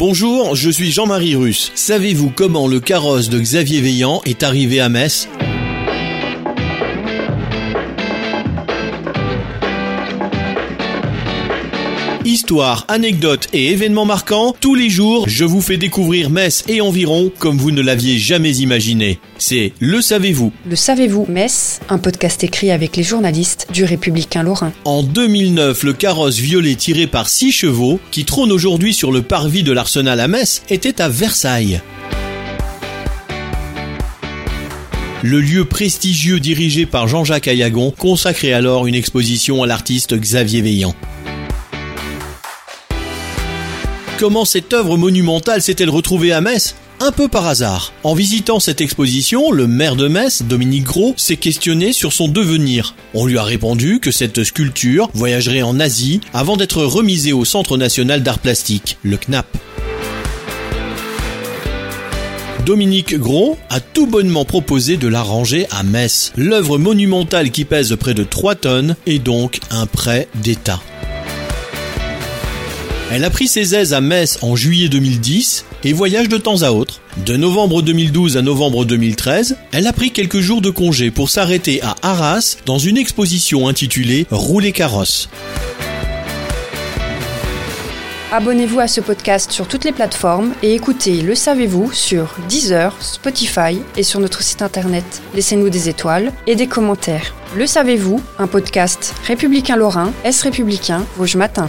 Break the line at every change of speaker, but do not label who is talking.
Bonjour, je suis Jean-Marie Russe. Savez-vous comment le carrosse de Xavier Veillant est arrivé à Metz? Histoire, anecdotes et événements marquants, tous les jours, je vous fais découvrir Metz et environ comme vous ne l'aviez jamais imaginé. C'est Le Savez-vous.
Le savez-vous, Metz, un podcast écrit avec les journalistes du Républicain Lorrain.
En 2009, le carrosse violet tiré par six chevaux, qui trône aujourd'hui sur le parvis de l'Arsenal à Metz, était à Versailles. Le lieu prestigieux dirigé par Jean-Jacques Ayagon consacrait alors une exposition à l'artiste Xavier Veillant. Comment cette œuvre monumentale s'est-elle retrouvée à Metz un peu par hasard. En visitant cette exposition, le maire de Metz, Dominique Gros, s'est questionné sur son devenir. On lui a répondu que cette sculpture voyagerait en Asie avant d'être remisée au Centre national d'art plastique, le CNAP. Dominique Gros a tout bonnement proposé de la ranger à Metz. L'œuvre monumentale qui pèse près de 3 tonnes est donc un prêt d'État. Elle a pris ses aises à Metz en juillet 2010 et voyage de temps à autre. De novembre 2012 à novembre 2013, elle a pris quelques jours de congé pour s'arrêter à Arras dans une exposition intitulée Rouler carrosse.
Abonnez-vous à ce podcast sur toutes les plateformes et écoutez Le Savez-vous sur Deezer, Spotify et sur notre site internet. Laissez-nous des étoiles et des commentaires. Le Savez-vous, un podcast républicain lorrain, Est républicain, Vosges Matin.